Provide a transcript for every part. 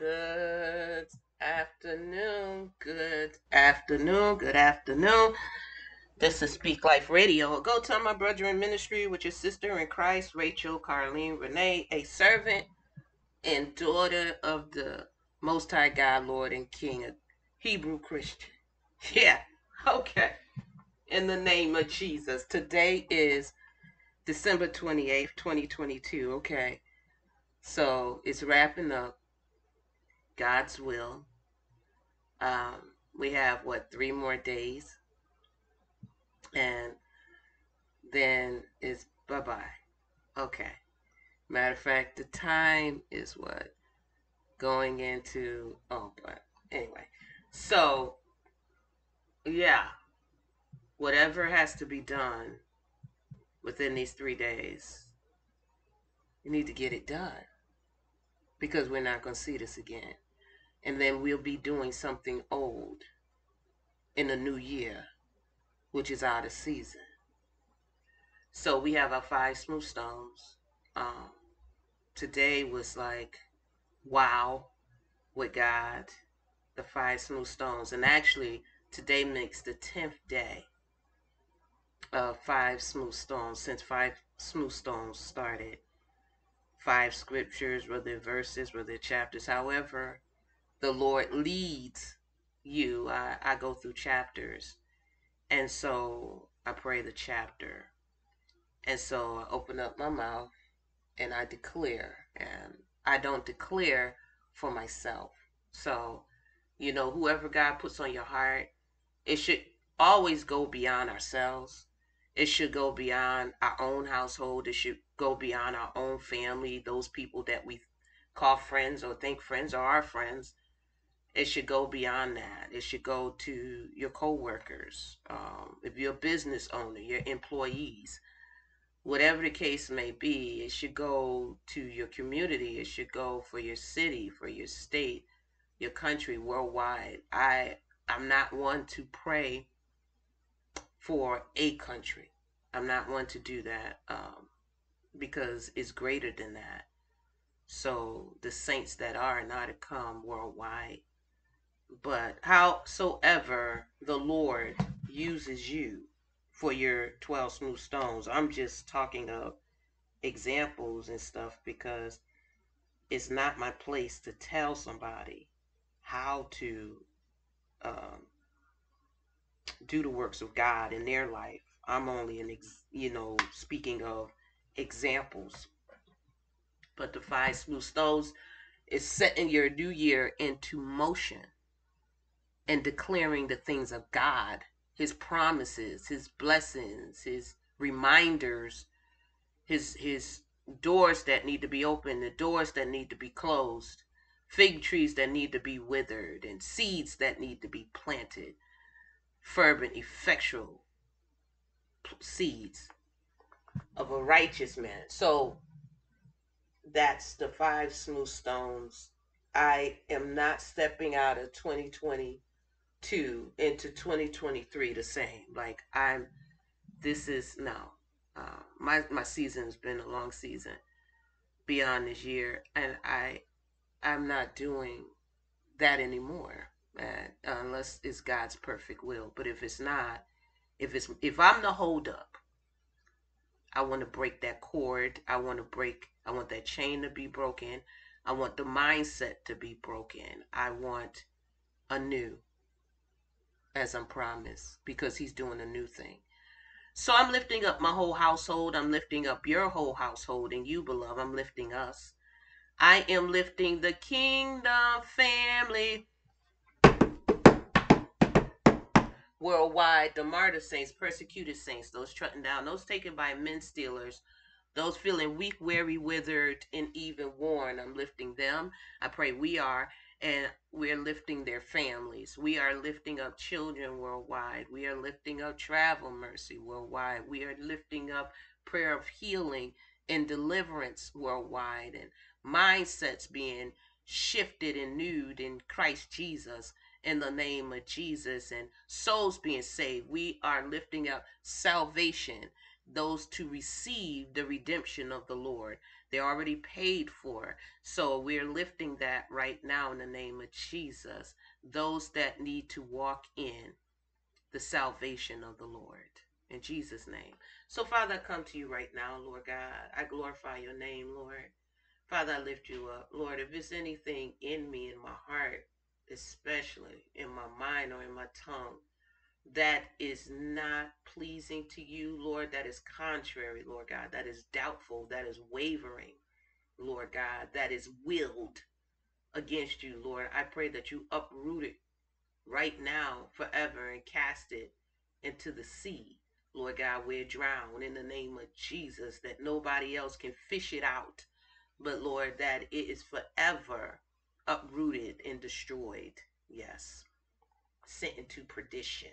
Good afternoon. Good afternoon. Good afternoon. This is Speak Life Radio. Go tell my brother in ministry with your sister in Christ, Rachel Carlene Renee, a servant and daughter of the Most High God, Lord and King, a Hebrew Christian. Yeah, okay. In the name of Jesus. Today is December 28th, 2022. Okay. So it's wrapping up. God's will. Um, we have what three more days, and then it's bye bye. Okay. Matter of fact, the time is what going into. Oh, but anyway, so yeah, whatever has to be done within these three days, you need to get it done because we're not going to see this again and then we'll be doing something old in the new year, which is out of season. So we have our five smooth stones. Um, today was like, wow, with God, the five smooth stones. And actually, today makes the 10th day of five smooth stones since five smooth stones started. Five scriptures, whether verses, whether chapters, however, the Lord leads you. I, I go through chapters. And so I pray the chapter. And so I open up my mouth and I declare. And I don't declare for myself. So, you know, whoever God puts on your heart, it should always go beyond ourselves. It should go beyond our own household. It should go beyond our own family, those people that we call friends or think friends are our friends it should go beyond that. It should go to your coworkers, um, if you're a business owner, your employees, whatever the case may be. It should go to your community. It should go for your city, for your state, your country, worldwide. I I'm not one to pray for a country. I'm not one to do that um, because it's greater than that. So the saints that are not to come worldwide but howsoever the Lord uses you for your 12 smooth stones, I'm just talking of examples and stuff because it's not my place to tell somebody how to um, do the works of God in their life. I'm only an, ex- you know, speaking of examples. But the five smooth stones is setting your new year into motion and declaring the things of God, his promises, his blessings, his reminders, his his doors that need to be opened, the doors that need to be closed, fig trees that need to be withered, and seeds that need to be planted. Fervent, effectual seeds of a righteous man. So that's the five smooth stones. I am not stepping out of 2020 two into 2023 the same. Like I'm, this is no, uh, my my season's been a long season beyond this year, and I, I'm not doing that anymore, man, unless it's God's perfect will. But if it's not, if it's if I'm the holdup, I want to break that cord. I want to break. I want that chain to be broken. I want the mindset to be broken. I want a new as I'm promised because he's doing a new thing. So I'm lifting up my whole household. I'm lifting up your whole household and you, beloved. I'm lifting us. I am lifting the kingdom family worldwide, the martyr saints, persecuted saints, those trotting down, those taken by men stealers, those feeling weak, weary, withered, and even worn. I'm lifting them. I pray we are and we're lifting their families. We are lifting up children worldwide. We are lifting up travel mercy worldwide. We are lifting up prayer of healing and deliverance worldwide and mindsets being shifted and renewed in Christ Jesus in the name of Jesus and souls being saved. We are lifting up salvation, those to receive the redemption of the Lord, They're already paid for. So we're lifting that right now in the name of Jesus. Those that need to walk in the salvation of the Lord. In Jesus' name. So, Father, I come to you right now, Lord God. I glorify your name, Lord. Father, I lift you up. Lord, if there's anything in me, in my heart, especially in my mind or in my tongue, that is not pleasing to you, Lord, that is contrary, Lord God, that is doubtful, that is wavering, Lord God, that is willed against you, Lord. I pray that you uproot it right now, forever, and cast it into the sea, Lord God, where drown in the name of Jesus, that nobody else can fish it out, but Lord, that it is forever uprooted and destroyed. Yes, sent into perdition.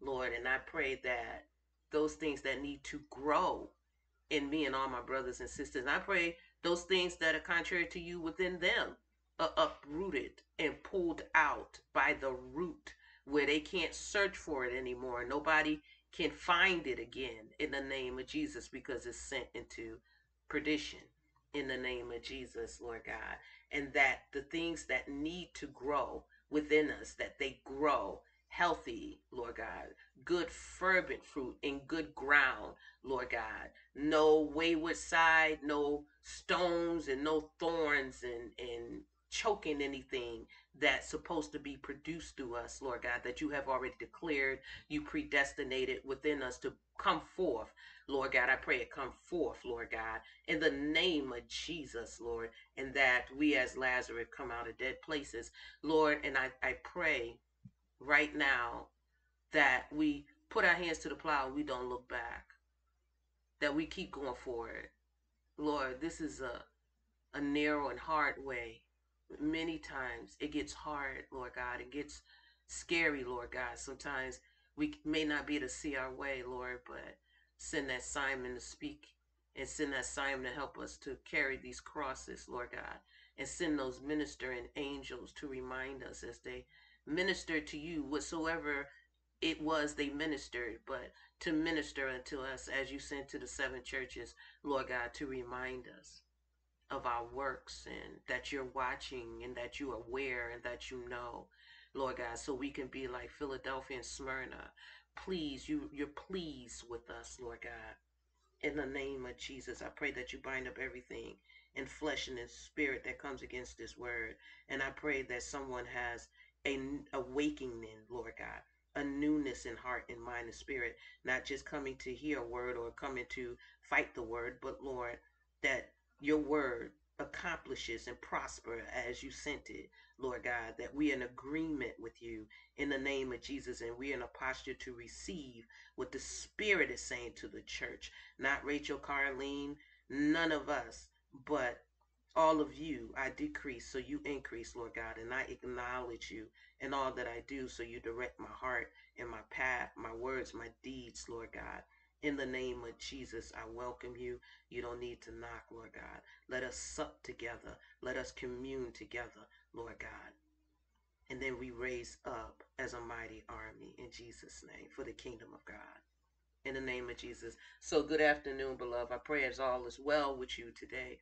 Lord. And I pray that those things that need to grow in me and all my brothers and sisters, I pray those things that are contrary to you within them are uprooted and pulled out by the root where they can't search for it anymore. Nobody can find it again in the name of Jesus because it's sent into perdition in the name of Jesus, Lord God. And that the things that need to grow within us, that they grow healthy, Lord God, good fervent fruit in good ground, Lord God. No wayward side, no stones and no thorns and, and choking anything that's supposed to be produced through us, Lord God, that you have already declared, you predestinated within us to come forth. Lord God, I pray it come forth, Lord God, in the name of Jesus, Lord, and that we as Lazarus come out of dead places, Lord, and I, I pray right now that we put our hands to the plow and we don't look back. That we keep going forward. Lord, this is a, a narrow and hard way. Many times it gets hard, Lord God. It gets scary, Lord God. Sometimes we may not be able to see our way, Lord, but send that Simon to speak and send that Simon to help us to carry these crosses, Lord God, and send those ministering angels to remind us as they minister to you whatsoever it was they ministered, but to minister unto us as you sent to the seven churches, Lord God, to remind us of our works and that you're watching and that you're aware and that you know, Lord God, so we can be like Philadelphia and Smyrna. Please, you you're pleased with us, Lord God. In the name of Jesus, I pray that you bind up everything in flesh and in spirit that comes against this word. And I pray that someone has a awakening, Lord God, a newness in heart and mind and spirit, not just coming to hear a word or coming to fight the word, but Lord, that your word accomplishes and prosper as you sent it, Lord God, that we in agreement with you in the name of Jesus and we're in a posture to receive what the Spirit is saying to the church. Not Rachel Carleen, none of us, but all of you, I decrease so you increase, Lord God, and I acknowledge you in all that I do so you direct my heart and my path, my words, my deeds, Lord God. In the name of Jesus, I welcome you. You don't need to knock, Lord God. Let us sup together. Let us commune together, Lord God. And then we raise up as a mighty army in Jesus' name for the kingdom of God. In the name of Jesus. So, good afternoon, beloved. I pray as all is well with you today.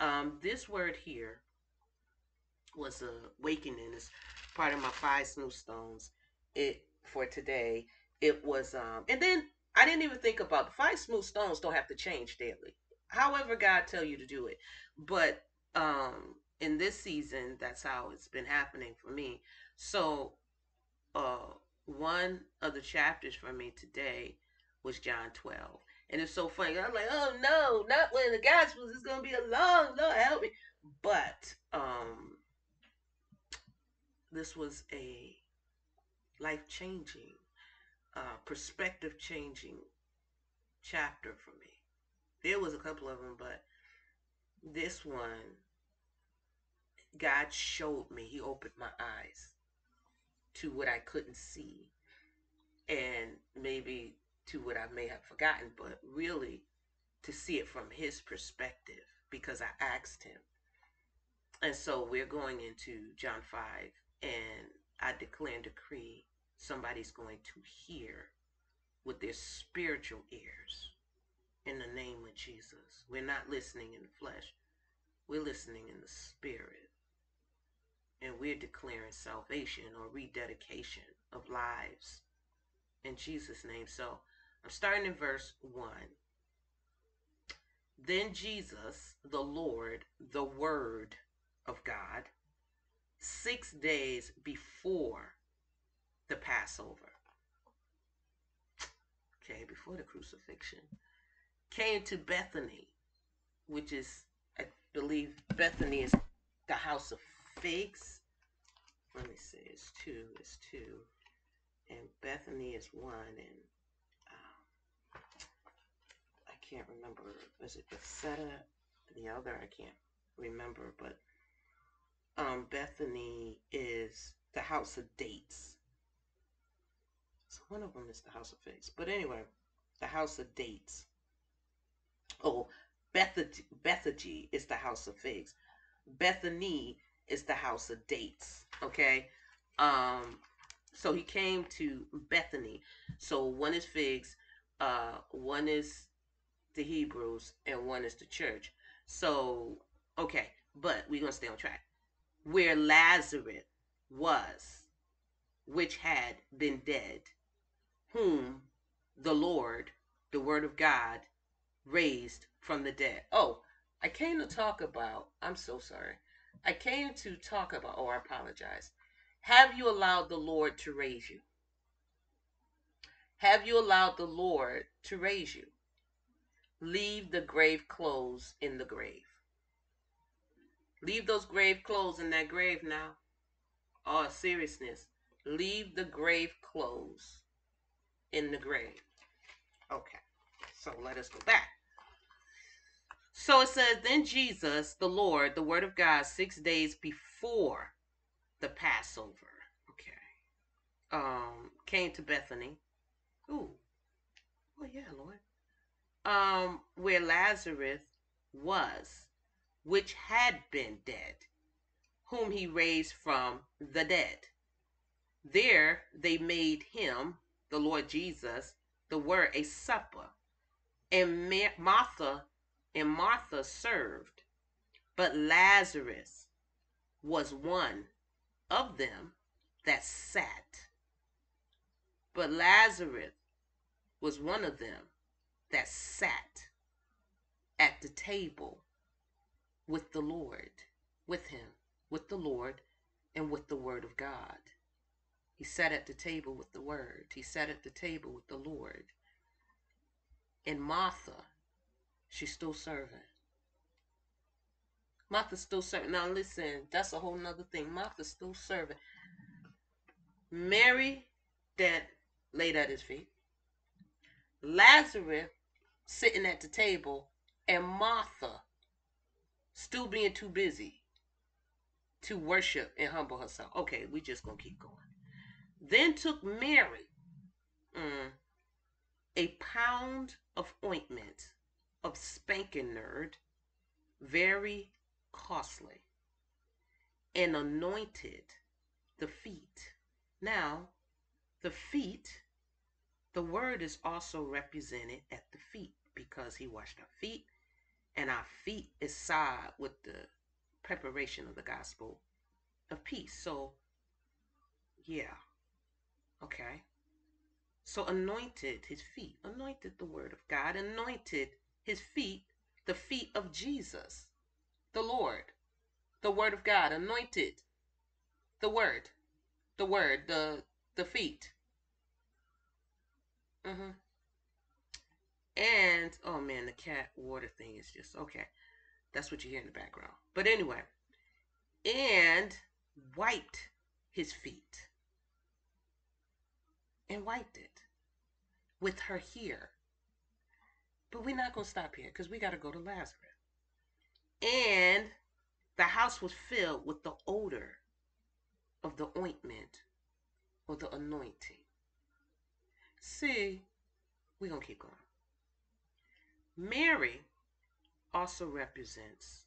Um, this word here was a awakening. It's part of my five smooth stones. It for today. It was um, and then I didn't even think about the five smooth stones. Don't have to change daily. However, God tell you to do it. But um, in this season, that's how it's been happening for me. So, uh, one of the chapters for me today was John 12. And it's so funny. I'm like, oh no, not one of the Gospels. It's gonna be a long, Lord help me. But um, this was a life changing, uh, perspective changing chapter for me. There was a couple of them, but this one, God showed me. He opened my eyes to what I couldn't see, and maybe to what I may have forgotten, but really to see it from his perspective because I asked him. And so we're going into John 5, and I declare and decree somebody's going to hear with their spiritual ears in the name of Jesus. We're not listening in the flesh, we're listening in the spirit. And we're declaring salvation or rededication of lives in Jesus' name. So I'm starting in verse 1. Then Jesus, the Lord, the Word of God, six days before the Passover, okay, before the crucifixion, came to Bethany, which is, I believe, Bethany is the house of figs. Let me see, it's two, it's two. And Bethany is one, and can't remember. Is it Bethsaida? The other, I can't remember, but um, Bethany is the house of dates. So one of them is the house of figs. But anyway, the house of dates. Oh, Bethany is the house of figs. Bethany is the house of dates. Okay. Um, so he came to Bethany. So one is figs, uh, one is the Hebrews, and one is the church. So okay, but we're gonna stay on track. Where Lazarus was, which had been dead, whom the Lord, the Word of God, raised from the dead. Oh, I came to talk about, I'm so sorry. I came to talk about, oh, I apologize. Have you allowed the Lord to raise you? Have you allowed the Lord to raise you? Leave the grave clothes in the grave. Leave those grave clothes in that grave now. Oh, seriousness. Leave the grave clothes in the grave. Okay, so let us go back. So it says, Then Jesus, the Lord, the Word of God, six days before the Passover, okay, um, came to Bethany. Ooh, oh yeah, Lord. Um, where Lazarus was, which had been dead, whom he raised from the dead. There they made him, the Lord Jesus, the Word, a supper, and Martha and Martha served, but Lazarus was one of them that sat. But Lazarus was one of them that sat at the table with the Lord, with him, with the Lord, and with the Word of God. He sat at the table with the Word. He sat at the table with the Lord. And Martha, she's still serving. Martha's still serving. Now listen, that's a whole nother thing. Martha's still serving. Mary that laid at his feet. Lazarus sitting at the table. And Martha still being too busy to worship and humble herself. Okay, we just gonna keep going. Then took Mary mm, a pound of ointment of spikenard, very costly and anointed the feet. Now, the feet, the word is also represented at the feet because he washed our feet, and our feet is side with the preparation of the gospel of peace. So, yeah, okay. So, anointed his feet, anointed the word of God, anointed his feet, the feet of Jesus the Lord, the word of God, anointed, the word, the word, the the feet. Mm-hmm. And oh man, the cat water thing is just okay. That's what you hear in the background. But anyway, and wiped his feet. And wiped it with her hair. But we're not going to stop here because we got to go to Lazarus. And the house was filled with the odor of the ointment or the anointing. See, we're going to keep going. Mary also represents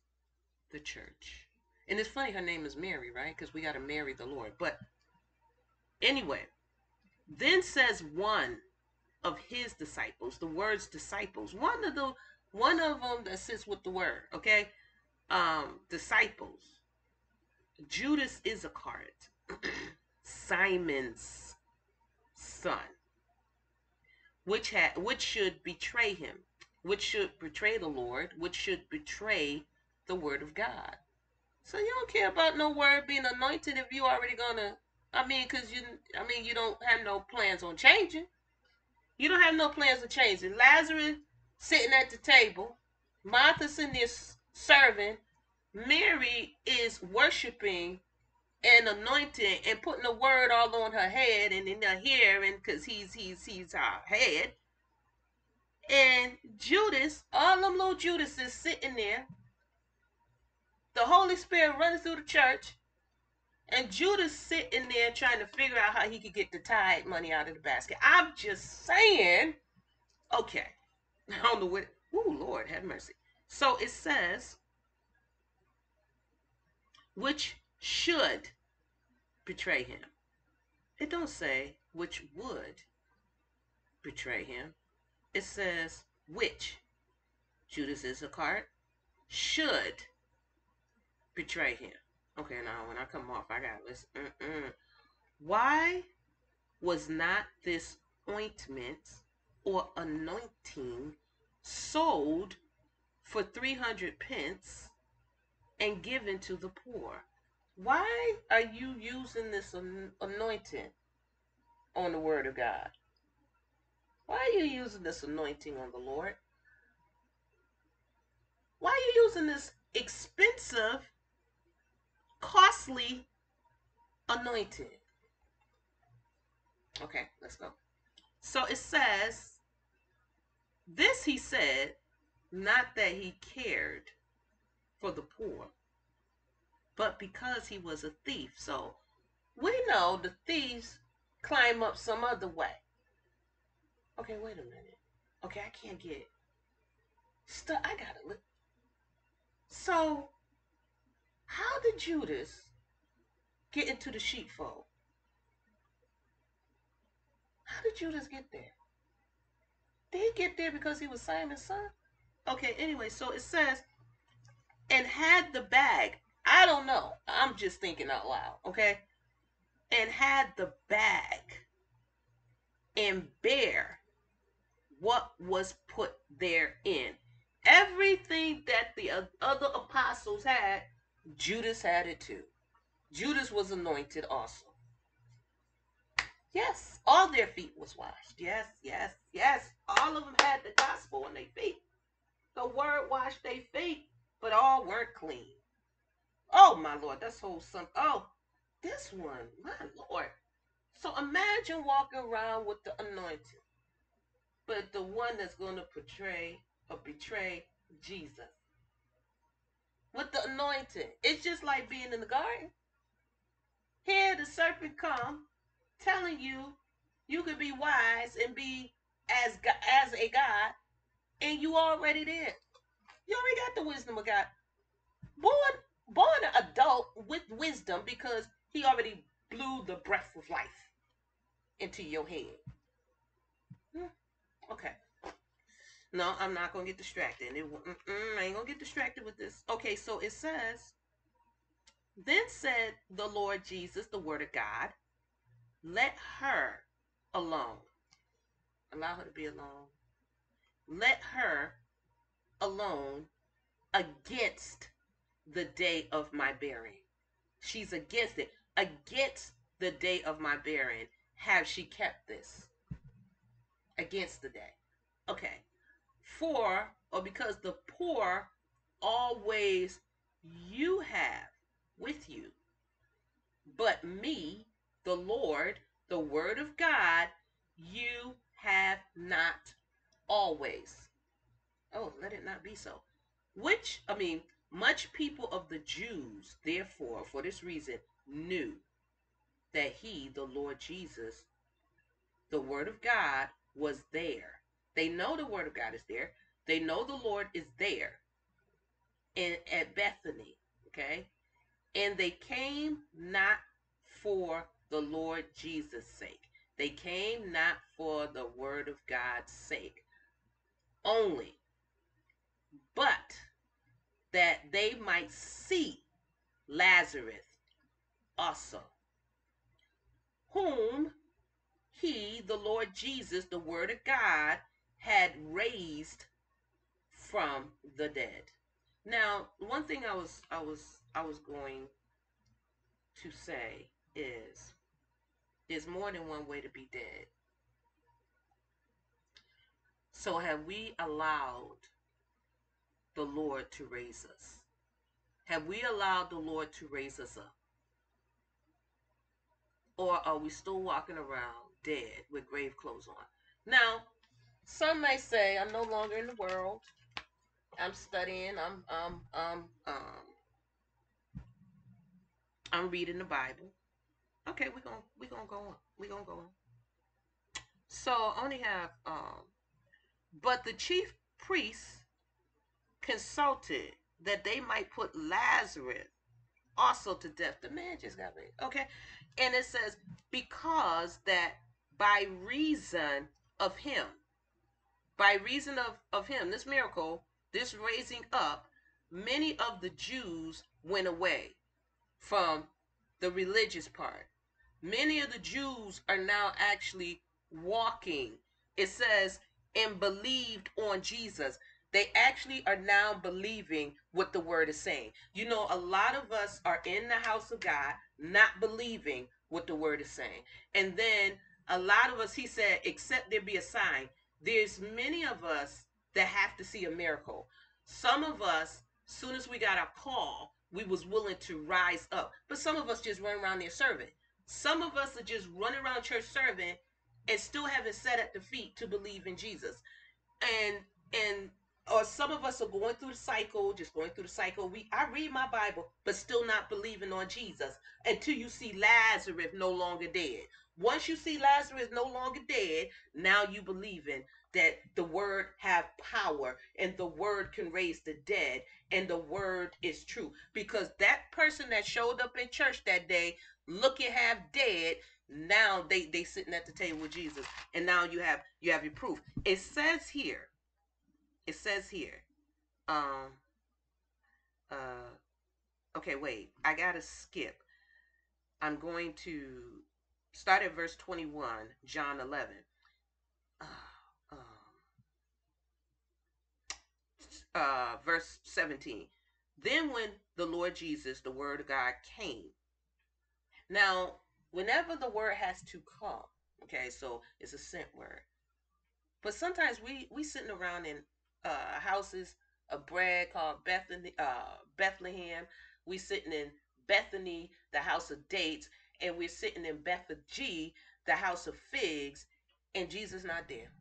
the church. And it's funny her name is Mary, right? Because we got to marry the Lord. But anyway, then says one of his disciples. The words disciples. One of the one of them that sits with the word, okay? Um, disciples. Judas Iscariot, Simon's son, which which should betray him, which should betray the Lord, which should betray the word of God. So you don't care about no word being anointed if you already gonna. I mean, cause you. I mean, you don't have no plans on changing. You don't have no plans of changing. Lazarus sitting at the table, Martha's in there serving, Mary is worshiping and anointing and putting the word all on her head and in her hair and because he's he's he's our head. And Judas, all them little Judas is sitting there. The Holy Spirit running through the church. And Judas sitting there trying to figure out how he could get the tithe money out of the basket. I'm just saying, okay. I don't know what. Oh, Lord, have mercy. So it says, which should betray him. It don't say which would betray him. It says which Judas Iscariot should betray him. Okay, now when I come off, I gotta listen. Mm-mm. Why was not this ointment or anointing sold for 300 pence and given to the poor? Why are you using this anointing on the Word of God? Why are you using this anointing on the Lord? Why are you using this expensive costly anointing. Okay, let's go. So it says, This he said, not that he cared for the poor, but because he was a thief. So we know the thieves climb up some other way. Okay, wait a minute. Okay, I can't get stuff. I gotta look. So how did Judas get into the sheepfold? How did Judas get there? Did he get there because he was Simon's son? Okay, anyway, so it says, and had the bag. I don't know. I'm just thinking out loud, okay? And had the bag and bear what was put therein. Everything that the other apostles had, Judas had it too. Judas was anointed also. Yes, all their feet was washed. Yes, yes, yes. All of them had the gospel on their feet. The word washed their feet, but all weren't clean. Oh my Lord, that's whole some. Oh, this one, my Lord. So imagine walking around with the anointing, but the one that's going to portray or betray Jesus with the anointing. It's just like being in the garden. Here the serpent come telling you you could be wise and be as as a God, and you already did. You already got the wisdom of God. Born born an adult with wisdom because he already blew the breath of life into your head. Hmm. Okay. No, I'm not gonna get distracted. It, I ain't gonna get distracted with this. Okay, so it says, then said the Lord Jesus, the Word of God, let her alone. Allow her to be alone. Let her alone against the day of my bearing. She's against it. Against the day of my bearing have she kept this. Against the day. Okay for or because the poor always you have with you. But me, the Lord, the Word of God, you have not always. Oh, let it not be so. Which, I mean, much people of the Jews, therefore, for this reason, knew that he, the Lord Jesus, the Word of God, was there they know the word of God is there. They know the Lord is there in at Bethany. Okay. And they came not for the Lord Jesus' sake. They came not for the word of God's sake only, but that they might see Lazarus also, whom he, the Lord Jesus, the Word of God, had raised from the dead. Now, one thing I was I was I was going to say is there's more than one way to be dead. So have we allowed the Lord to raise us? Have we allowed the Lord to raise us up? Or are we still walking around dead with grave clothes on? Now, some may say, I'm no longer in the world. I'm studying. I'm um um um I'm reading the Bible. Okay, we're gonna we're gonna go on. We're gonna go on. So I only have um but the chief priests consulted that they might put Lazarus also to death. The man just got raised. Okay. And it says, because that by reason of him, by reason of, of him, this miracle, this raising up, many of the Jews went away from the religious part. Many of the Jews are now actually walking. It says, and believed on Jesus. They actually are now believing what the word is saying. You know, a lot of us are in the house of God not believing what the word is saying. And then a lot of us, he said, except there be a sign, there's many of us that have to see a miracle. Some of us, soon as we got our call, we was willing to rise up. But some of us just run around there serving. Some of us are just running around church serving and still haven't sat at the feet to believe in Jesus. And and or some of us are going through the cycle, just going through the cycle. We I read my Bible, but still not believing on Jesus until you see Lazarus no longer dead. Once you see Lazarus no longer dead, now you believing that the word have power and the word can raise the dead and the word is true. Because that person that showed up in church that day looking half dead, now they they sitting at the table with Jesus. And now you have you have your proof. It says here it says here, um, uh, okay, wait, I gotta skip. I'm going to start at verse 21, John 11. Uh, um, uh, verse 17. Then when the Lord Jesus, the word of God, came. Now, whenever the word has to come, okay, so it's a sent word. But sometimes we we sitting around in uh, houses of bread called Bethany, uh, Bethlehem. We're sitting in Bethany, the house of dates, and we're sitting in Bethany, the house of figs, and Jesus not there.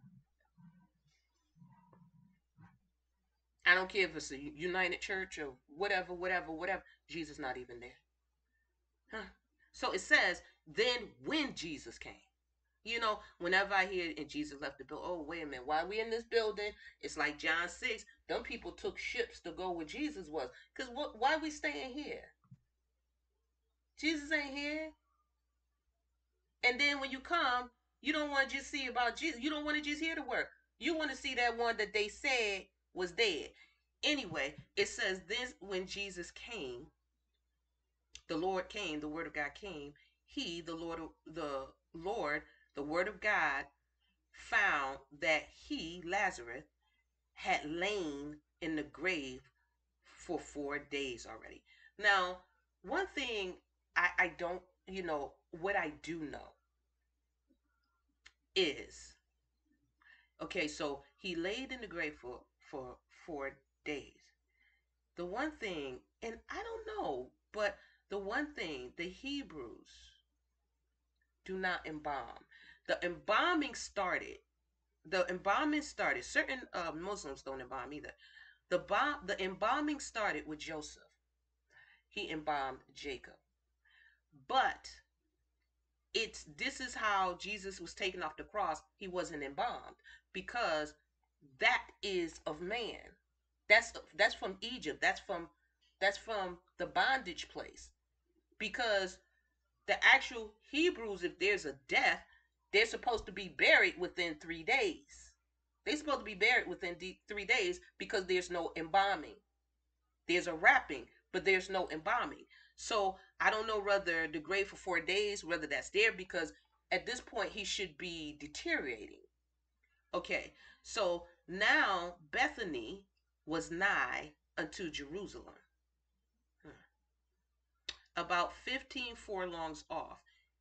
I don't care if it's a United Church or whatever, whatever, whatever. Jesus not even there. Huh. So it says, then when Jesus came. You know, whenever I hear and Jesus left the building, oh wait a minute, why we in this building? It's like John six. Them people took ships to go where Jesus was. Cause what? Why we staying here? Jesus ain't here. And then when you come, you don't want to just see about Jesus. You don't want to just hear the word. You want to see that one that they said was dead. Anyway, it says this when Jesus came, the Lord came, the word of God came. He, the Lord, the Lord the word of God found that he, Lazarus, had lain in the grave for four days already. Now, one thing I, I don't, you know, what I do know is okay, so he laid in the grave for, for four days. The one thing, and I don't know, but the one thing the Hebrews do not embalm. The embalming started. The embalming started. Certain uh, Muslims don't embalm either. The bomb, the embalming started with Joseph. He embalmed Jacob. But it's this is how Jesus was taken off the cross. He wasn't embalmed because that is of man. That's that's from Egypt. That's from that's from the bondage place. Because the actual Hebrews, if there's a death, they're supposed to be buried within three days. They're supposed to be buried within three days because there's no embalming. There's a wrapping, but there's no embalming. So I don't know whether the grave for four days, whether that's there because at this point he should be deteriorating. Okay, so now Bethany was nigh unto Jerusalem, hmm. about 15 furlongs off,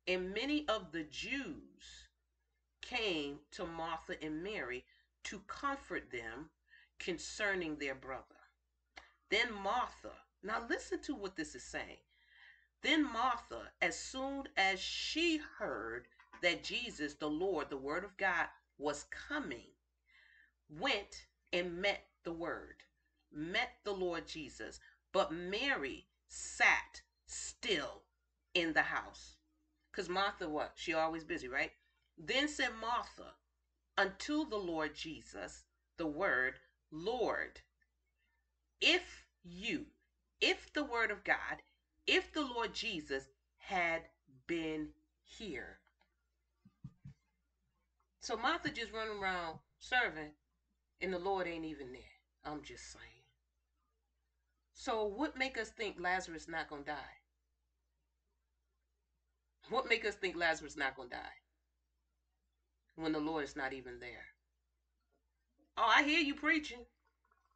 and many of the Jews came to Martha and Mary to comfort them concerning their brother. Then Martha, now listen to what this is saying. Then Martha, as soon as she heard that Jesus, the Lord, the Word of God, was coming, went and met the Word, met the Lord Jesus. But Mary sat still in the house. Because Martha, what? She always busy, right? Then said Martha unto the Lord Jesus, the Word, Lord, if you, if the Word of God, if the Lord Jesus had been here. So Martha just running around serving, and the Lord ain't even there. I'm just saying. So what make us think Lazarus not gonna die? What make us think Lazarus not gonna die when the Lord is not even there? Oh, I hear you preaching.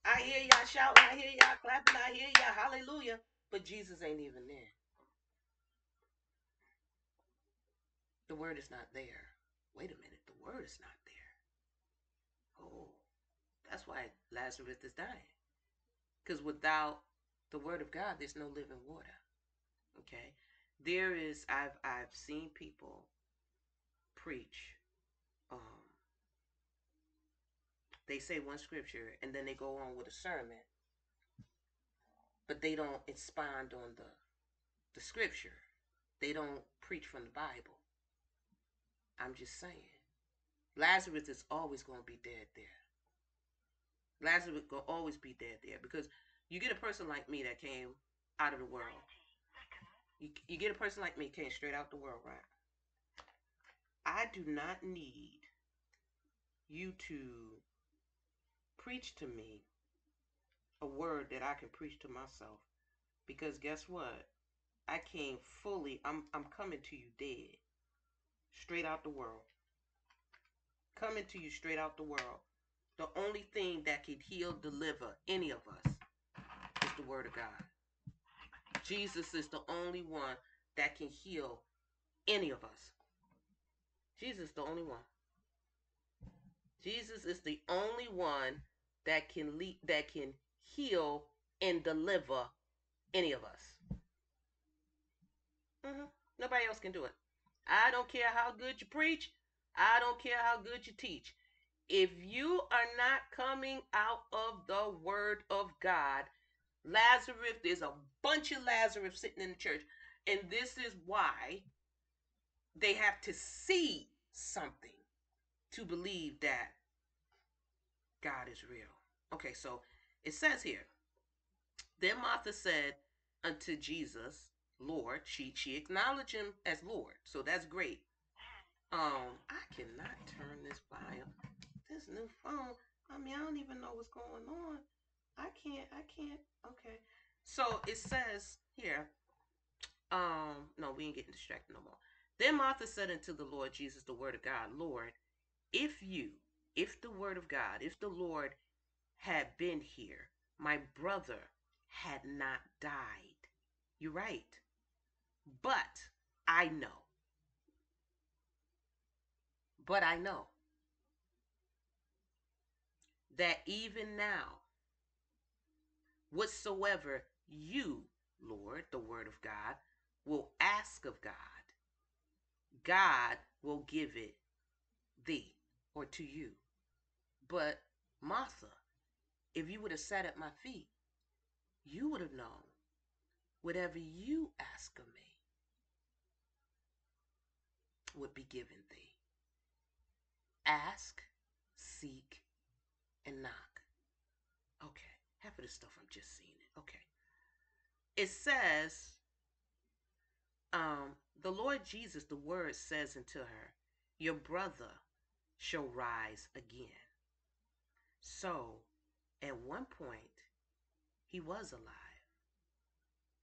I hear y'all shouting. I hear y'all clapping. I hear y'all hallelujah. But Jesus ain't even there. The word is not there. Wait a minute. The word is not there. Oh, that's why Lazarus is dying. Because without the word of God, there's no living water. Okay. There is I've I've seen people preach. Um they say one scripture and then they go on with a sermon. But they don't expound on the the scripture. They don't preach from the Bible. I'm just saying. Lazarus is always going to be dead there. Lazarus will always be dead there because you get a person like me that came out of the world. You, you get a person like me came straight out the world, right? I do not need you to preach to me a word that I can preach to myself. Because guess what? I came fully, I'm I'm coming to you dead. Straight out the world. Coming to you straight out the world. The only thing that can heal, deliver any of us is the word of God. Jesus is the only one that can heal any of us. Jesus is the only one. Jesus is the only one that can lead, that can heal and deliver any of us. Mm-hmm. Nobody else can do it. I don't care how good you preach. I don't care how good you teach. If you are not coming out of the word of God, Lazarus, there's a bunch of Lazarus sitting in the church. And this is why they have to see something to believe that God is real. Okay, so it says here, then Martha said unto Jesus, Lord, she she acknowledged him as Lord, so that's great. Um, I cannot turn this volume. This new phone. I mean, I don't even know what's going on. I can't. I can't. Okay. So it says here. Um, no, we ain't getting distracted no more. Then Martha said unto the Lord Jesus, the word of God, Lord, if you, if the word of God, if the Lord had been here, my brother had not died. You're right. But I know. But I know that even now, whatsoever you, Lord, the Word of God, will ask of God, God will give it thee or to you. But Martha, if you would have sat at my feet, you would have known whatever you ask of me would be given thee. Ask, seek, and knock. Okay, half of this stuff I'm just seeing it. Okay. It says, um, the Lord Jesus, the word says unto her, your brother shall rise again. So, at one point, he was alive,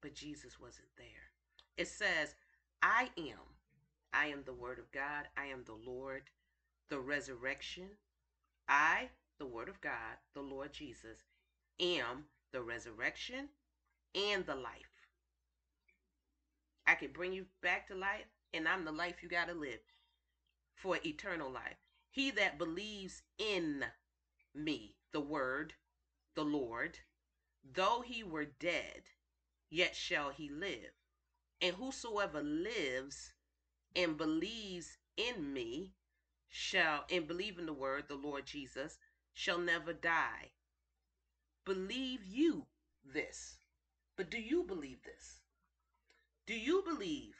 but Jesus wasn't there. It says, I am. I am the Word of God. I am the Lord, the resurrection. I, the Word of God, the Lord Jesus, am the resurrection and the life. I can bring you back to life, and I'm the life you got to live for eternal life. He that believes in me, the Word, the Lord, though he were dead, yet shall he live. And whosoever lives and believes in me shall, and believe in the word, the Lord Jesus, shall never die. Believe you this? But do you believe this? Do you believe?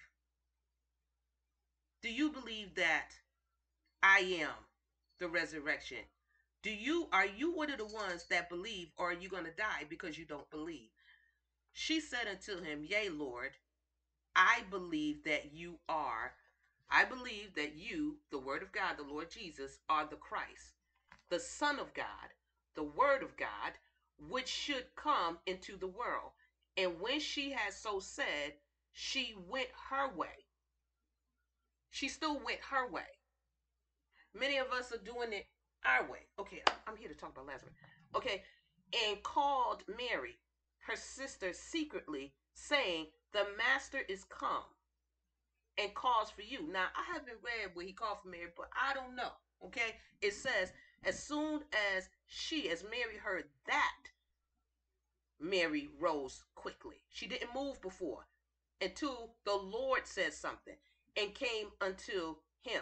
Do you believe that I am the resurrection? Do you are you one of the ones that believe or are you going to die because you don't believe? She said unto him, Yea, Lord, I believe that you are. I believe that you, the Word of God, the Lord Jesus, are the Christ, the Son of God, the Word of God, which should come into the world. And when she had so said, she went her way. She still went her way. Many of us are doing it our way. Okay, I'm here to talk about Lazarus. Okay, and called Mary, her sister, secretly, saying, The master is come and calls for you. Now, I haven't read where he called for Mary, but I don't know. Okay, it says, As soon as she, as Mary heard that, Mary rose quickly. She didn't move before until the Lord said something and came unto him.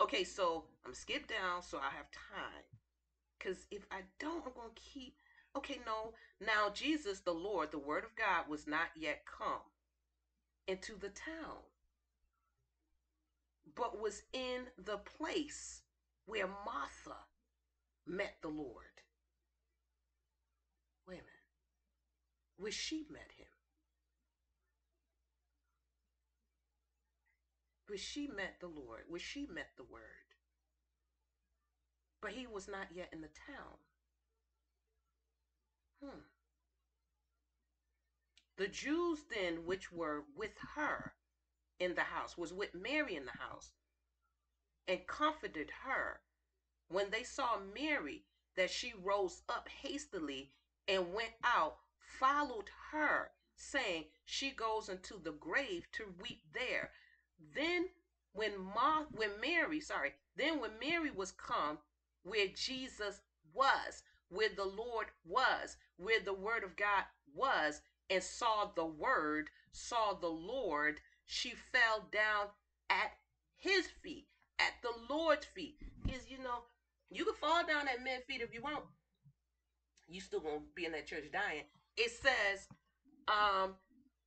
Okay, so I'm skip down so I have time. Because if I don't, I'm going to keep. Okay, no. Now, Jesus, the Lord, the Word of God, was not yet come into the town, but was in the place where Martha met the Lord. Wait a minute. Where she met him. Where she met the Lord. Where she met the Word. But he was not yet in the town. Hmm. The Jews then which were with her in the house, was with Mary in the house, and comforted her when they saw Mary that she rose up hastily and went out, followed her, saying, She goes into the grave to weep there. Then when Ma- when Mary, sorry, then when Mary was come where Jesus was, where the Lord was, where the word of God was, and saw the word, saw the Lord, she fell down at his feet, at the Lord's feet. Because you know, you can fall down at men's feet if you want. You still gonna be in that church dying. It says, um,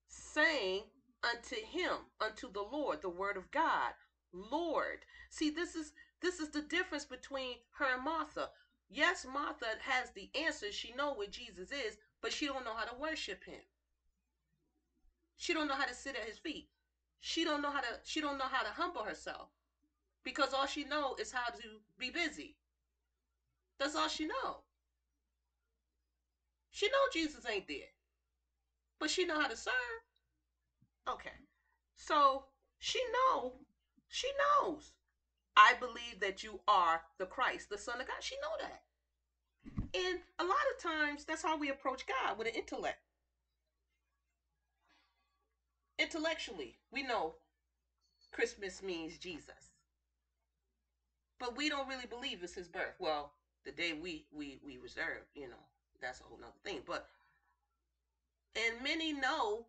saying unto him, unto the Lord, the word of God, Lord. See, this is this is the difference between her and Martha. Yes, Martha has the answer. She know where Jesus is, but she don't know how to worship him. She don't know how to sit at his feet. She don't know how to she don't know how to humble herself. Because all she know is how to be busy. That's all she know. She know Jesus ain't there. But she know how to serve. Okay. So she know, she knows. I believe that you are the Christ, the Son of God. She know that. And a lot of times that's how we approach God with an intellect. Intellectually, we know Christmas means Jesus. But we don't really believe it's his birth. Well, the day we we we reserve, you know, that's a whole nother thing. But and many know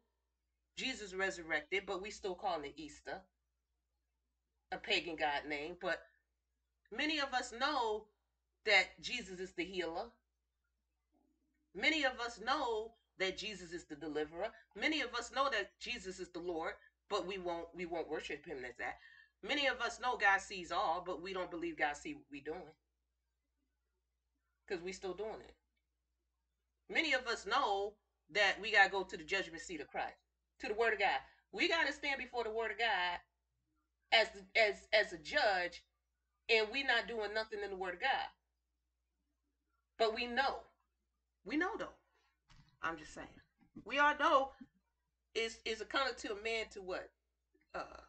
Jesus resurrected, but we still call it Easter, a pagan god name. But many of us know that Jesus is the healer. Many of us know that Jesus is the deliverer. Many of us know that Jesus is the Lord, but we won't we won't worship him as that. Many of us know God sees all, but we don't believe God see what we're doing. Because we still doing it. Many of us know that we gotta go to the judgment seat of Christ, to the word of God. We gotta stand before the word of God as as as a judge and we not doing nothing in the Word of God. But we know, we know though. I'm just saying, we all know is is a kind to a man to what, uh,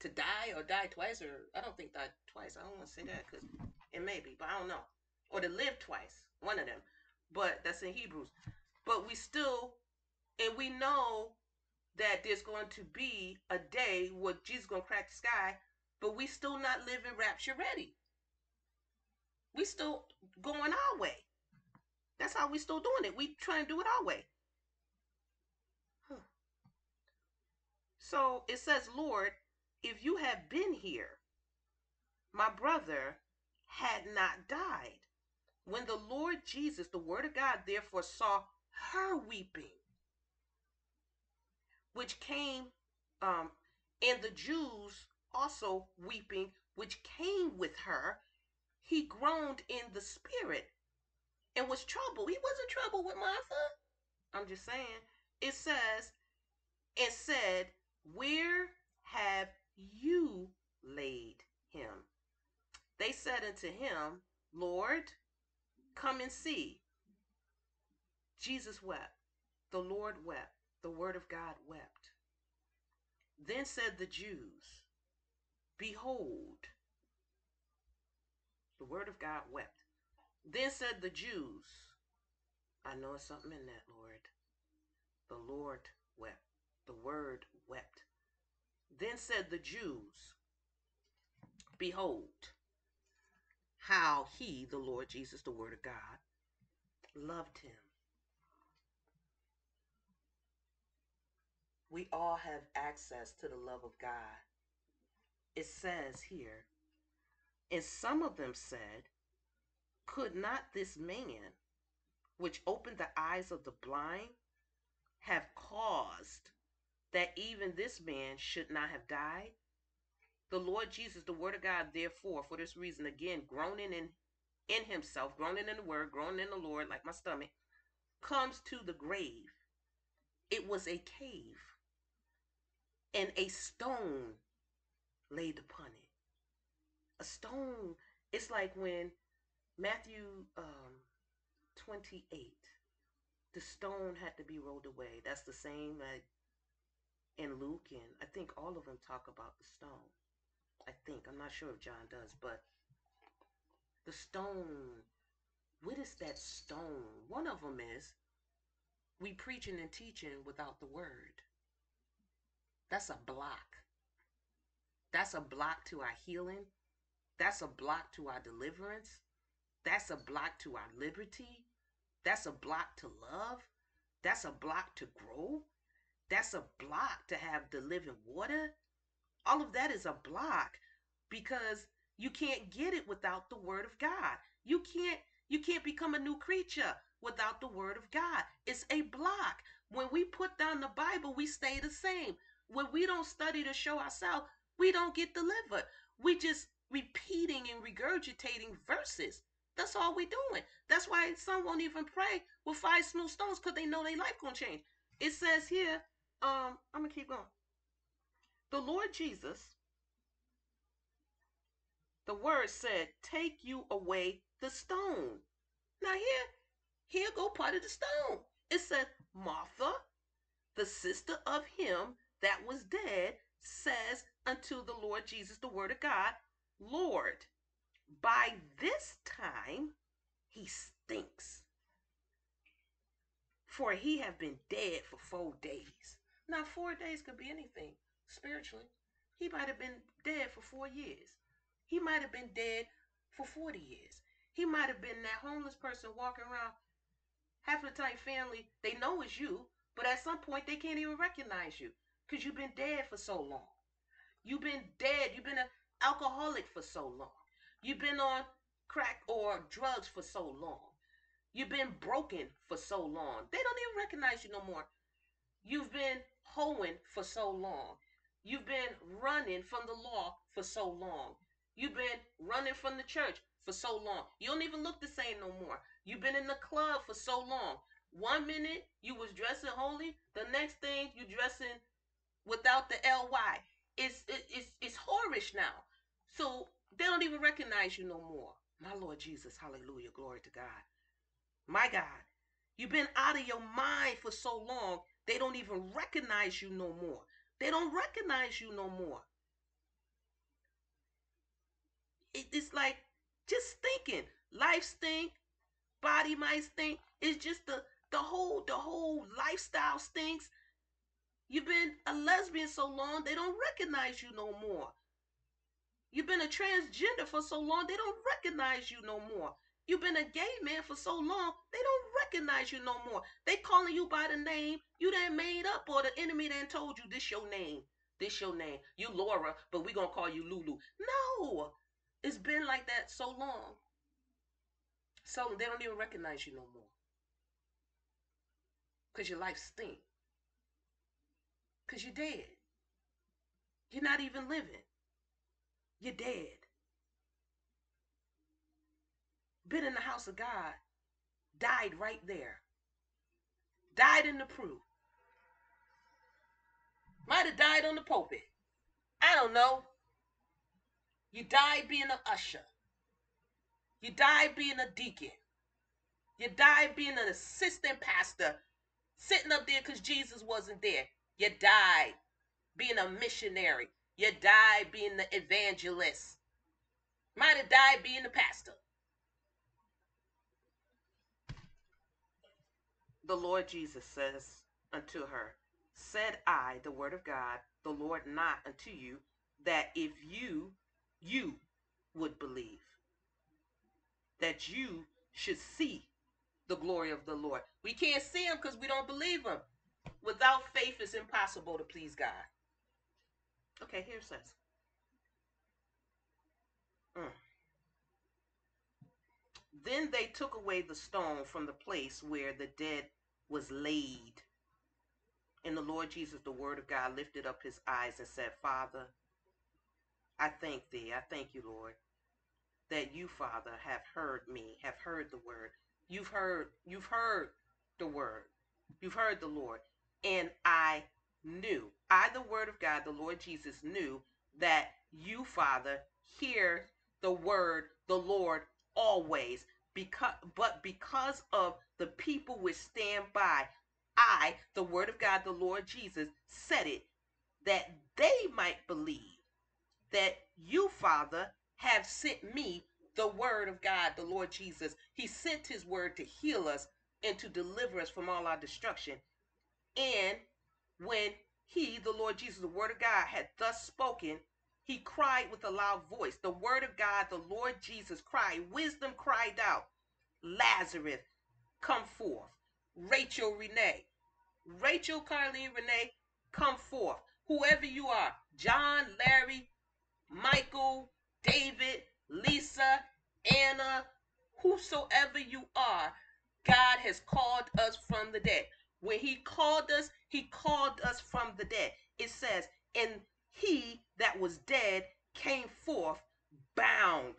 to die or die twice or I don't think die twice. I don't want to say that because it may be, but I don't know, or to live twice, one of them. But that's in Hebrews. But we still, and we know that there's going to be a day where Jesus gonna crack the sky, but we still not living rapture ready. We still going our way. That's how we still doing it. We trying to do it our way. Huh. So it says, Lord, if you had been here, my brother had not died. When the Lord Jesus, the Word of God, therefore saw her weeping, which came, um, and the Jews also weeping, which came with her, he groaned in the spirit and was troubled. He wasn't troubled with Martha. I'm just saying. It says, and said, Where have you laid him? They said unto him, Lord, come and see. Jesus wept. The Lord wept. The word of God wept. Then said the Jews, Behold, the word of God wept. Then said the Jews, I know something in that, Lord. The Lord wept. The word wept. Then said the Jews, Behold, how he, the Lord Jesus, the Word of God, loved him. We all have access to the love of God. It says here, and some of them said, Could not this man, which opened the eyes of the blind, have caused that even this man should not have died? The Lord Jesus, the Word of God, therefore, for this reason, again, groaning in, in himself, groaning in the Word, groaning in the Lord, like my stomach, comes to the grave. It was a cave, and a stone laid upon it. A stone, it's like when Matthew um, 28, the stone had to be rolled away. That's the same in Luke, and I think all of them talk about the stone. I think. I'm not sure if John does, but the stone, what is that stone? One of them is we preaching and teaching without the word. That's a block. That's a block to our healing. That's a block to our deliverance. That's a block to our liberty. That's a block to love. That's a block to grow. That's a block to have the living water. All of that is a block because you can't get it without the word of God. You can't you can't become a new creature without the word of God. It's a block. When we put down the Bible, we stay the same. When we don't study to show ourselves, we don't get delivered. We just repeating and regurgitating verses. That's all we doing. That's why some won't even pray with five smooth stones because they know their life gonna change. It says here, um, I'm gonna keep going. The Lord Jesus, the word said, take you away the stone. Now here, here go part of the stone. It said, Martha, the sister of him that was dead, says unto the Lord Jesus, the word of God, Lord, by this time he stinks. For he have been dead for four days. Now, four days could be anything spiritually. He might have been dead for four years. He might have been dead for 40 years. He might have been that homeless person walking around. Half the time, family, they know it's you, but at some point, they can't even recognize you because you've been dead for so long. You've been dead. You've been an alcoholic for so long. You've been on crack or drugs for so long. You've been broken for so long. They don't even recognize you no more. You've been hoeing for so long. You've been running from the law for so long. You've been running from the church for so long. You don't even look the same no more. You've been in the club for so long. One minute you was dressing holy, the next thing you dressing without the ly. It's it's it's whorish now. So they don't even recognize you no more. My Lord Jesus, hallelujah, glory to God. My God, you've been out of your mind for so long, they don't even recognize you no more. They don't recognize you no more. it's like just thinking. Life stink, body might stink. It's just the the whole the whole lifestyle stinks. You've been a lesbian so long, they don't recognize you no more. You've been a transgender for so long, they don't recognize you no more. You've been a gay man for so long, they don't recognize you no more. They calling you by the name you done made up or the enemy done told you this your name. This your name. You Laura, but we gonna call you Lulu. No. It's been like that so long. So they don't even recognize you no more. Because your life stink. Because you're dead. You're not even living. You're dead. Been in the house of God. Died right there. Died in the proof. Might have died on the pulpit. I don't know. You died being an usher. You died being a deacon. You died being an assistant pastor, sitting up there because Jesus wasn't there. You died being a missionary. You died being the evangelist. Might have died being the pastor. The Lord Jesus says unto her, Said I, the word of God, the Lord not unto you, that if you, you would believe, that you should see the glory of the Lord. We can't see him because we don't believe him. Without faith, it's impossible to please God. Okay, here it says. Mm. Then they took away the stone from the place where the dead was laid. And the Lord Jesus, the Word of God, lifted up his eyes and said, Father, I thank thee. I thank you, Lord, that you, Father, have heard me, have heard the word. You've heard, you've heard the word. You've heard the Lord. And I knew, I, the word of God, the Lord Jesus, knew that you, Father, hear the word, the Lord, always. Because, but because of the people which stand by, I, the word of God, the Lord Jesus, said it that they might believe that you, Father, have sent me the word of God, the Lord Jesus. He sent his word to heal us and to deliver us from all our destruction. And when he, the Lord Jesus, the word of God, had thus spoken, he cried with a loud voice. The word of God, the Lord Jesus cried. Wisdom cried out, Lazarus, come forth. Rachel Renee. Rachel Carleen Renee, come forth. Whoever you are, John, Larry, Michael, David, Lisa, Anna, whosoever you are, God has called us from the dead. When he called us, he called us from the dead. It says, and he that was dead came forth bound.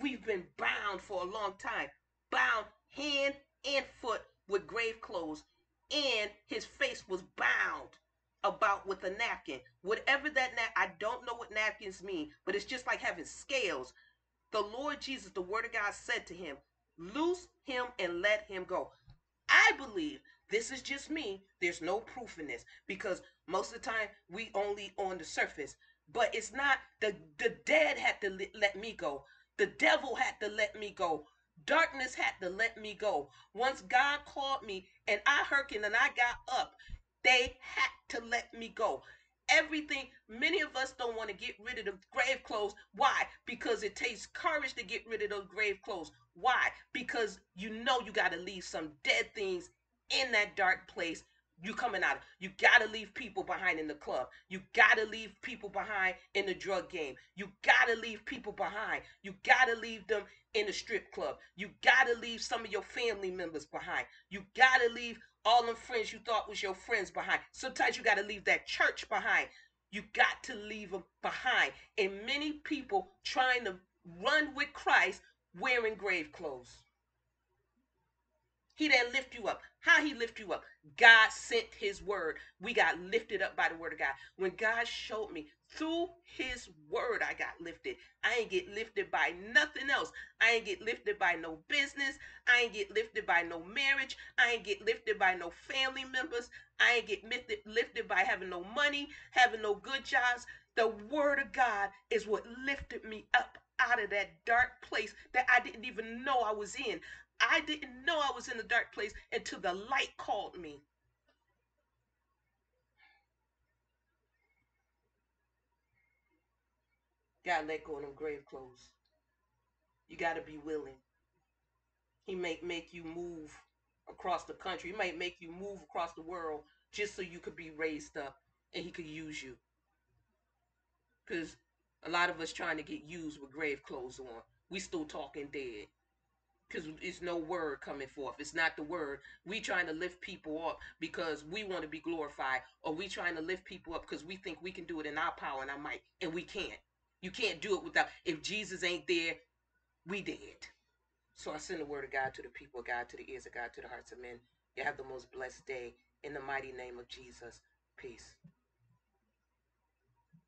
We've been bound for a long time, bound hand and foot with grave clothes, and his face was bound about with a napkin. Whatever that nap, I don't know what napkins mean, but it's just like having scales. The Lord Jesus, the word of God said to him, loose him and let him go. I believe this is just me. There's no proof in this because most of the time we only on the surface. But it's not the the dead had to let me go. The devil had to let me go. Darkness had to let me go. Once God called me and I hearkened and I got up, they had to let me go. Everything, many of us don't want to get rid of the grave clothes. Why? Because it takes courage to get rid of those grave clothes. Why? Because you know you got to leave some dead things in that dark place you coming out. Of. You gotta leave people behind in the club. You gotta leave people behind in the drug game. You gotta leave people behind. You gotta leave them in the strip club. You gotta leave some of your family members behind. You gotta leave all them friends you thought was your friends behind. Sometimes you gotta leave that church behind. You got to leave them behind. And many people trying to run with Christ wearing grave clothes. He didn't lift you up. How he lift you up? God sent his word. We got lifted up by the word of God. When God showed me through his word, I got lifted. I ain't get lifted by nothing else. I ain't get lifted by no business. I ain't get lifted by no marriage. I ain't get lifted by no family members. I ain't get lifted, lifted by having no money, having no good jobs. The word of God is what lifted me up out of that dark place that I didn't even know I was in. I didn't know I was in a dark place until the light called me. Gotta let go of them grave clothes. You gotta be willing. He may make you move across the country. He might make you move across the world just so you could be raised up and he could use you. Because a lot of us trying to get used with grave clothes on. We still talking dead because it's no word coming forth. It's not the word. We trying to lift people up because we want to be glorified, or we trying to lift people up because we think we can do it in our power and our might, and we can't. You can't do it without. If Jesus ain't there, we dead. So I send the word of God to the people, God to the ears of God, to the hearts of men. You have the most blessed day in the mighty name of Jesus. Peace.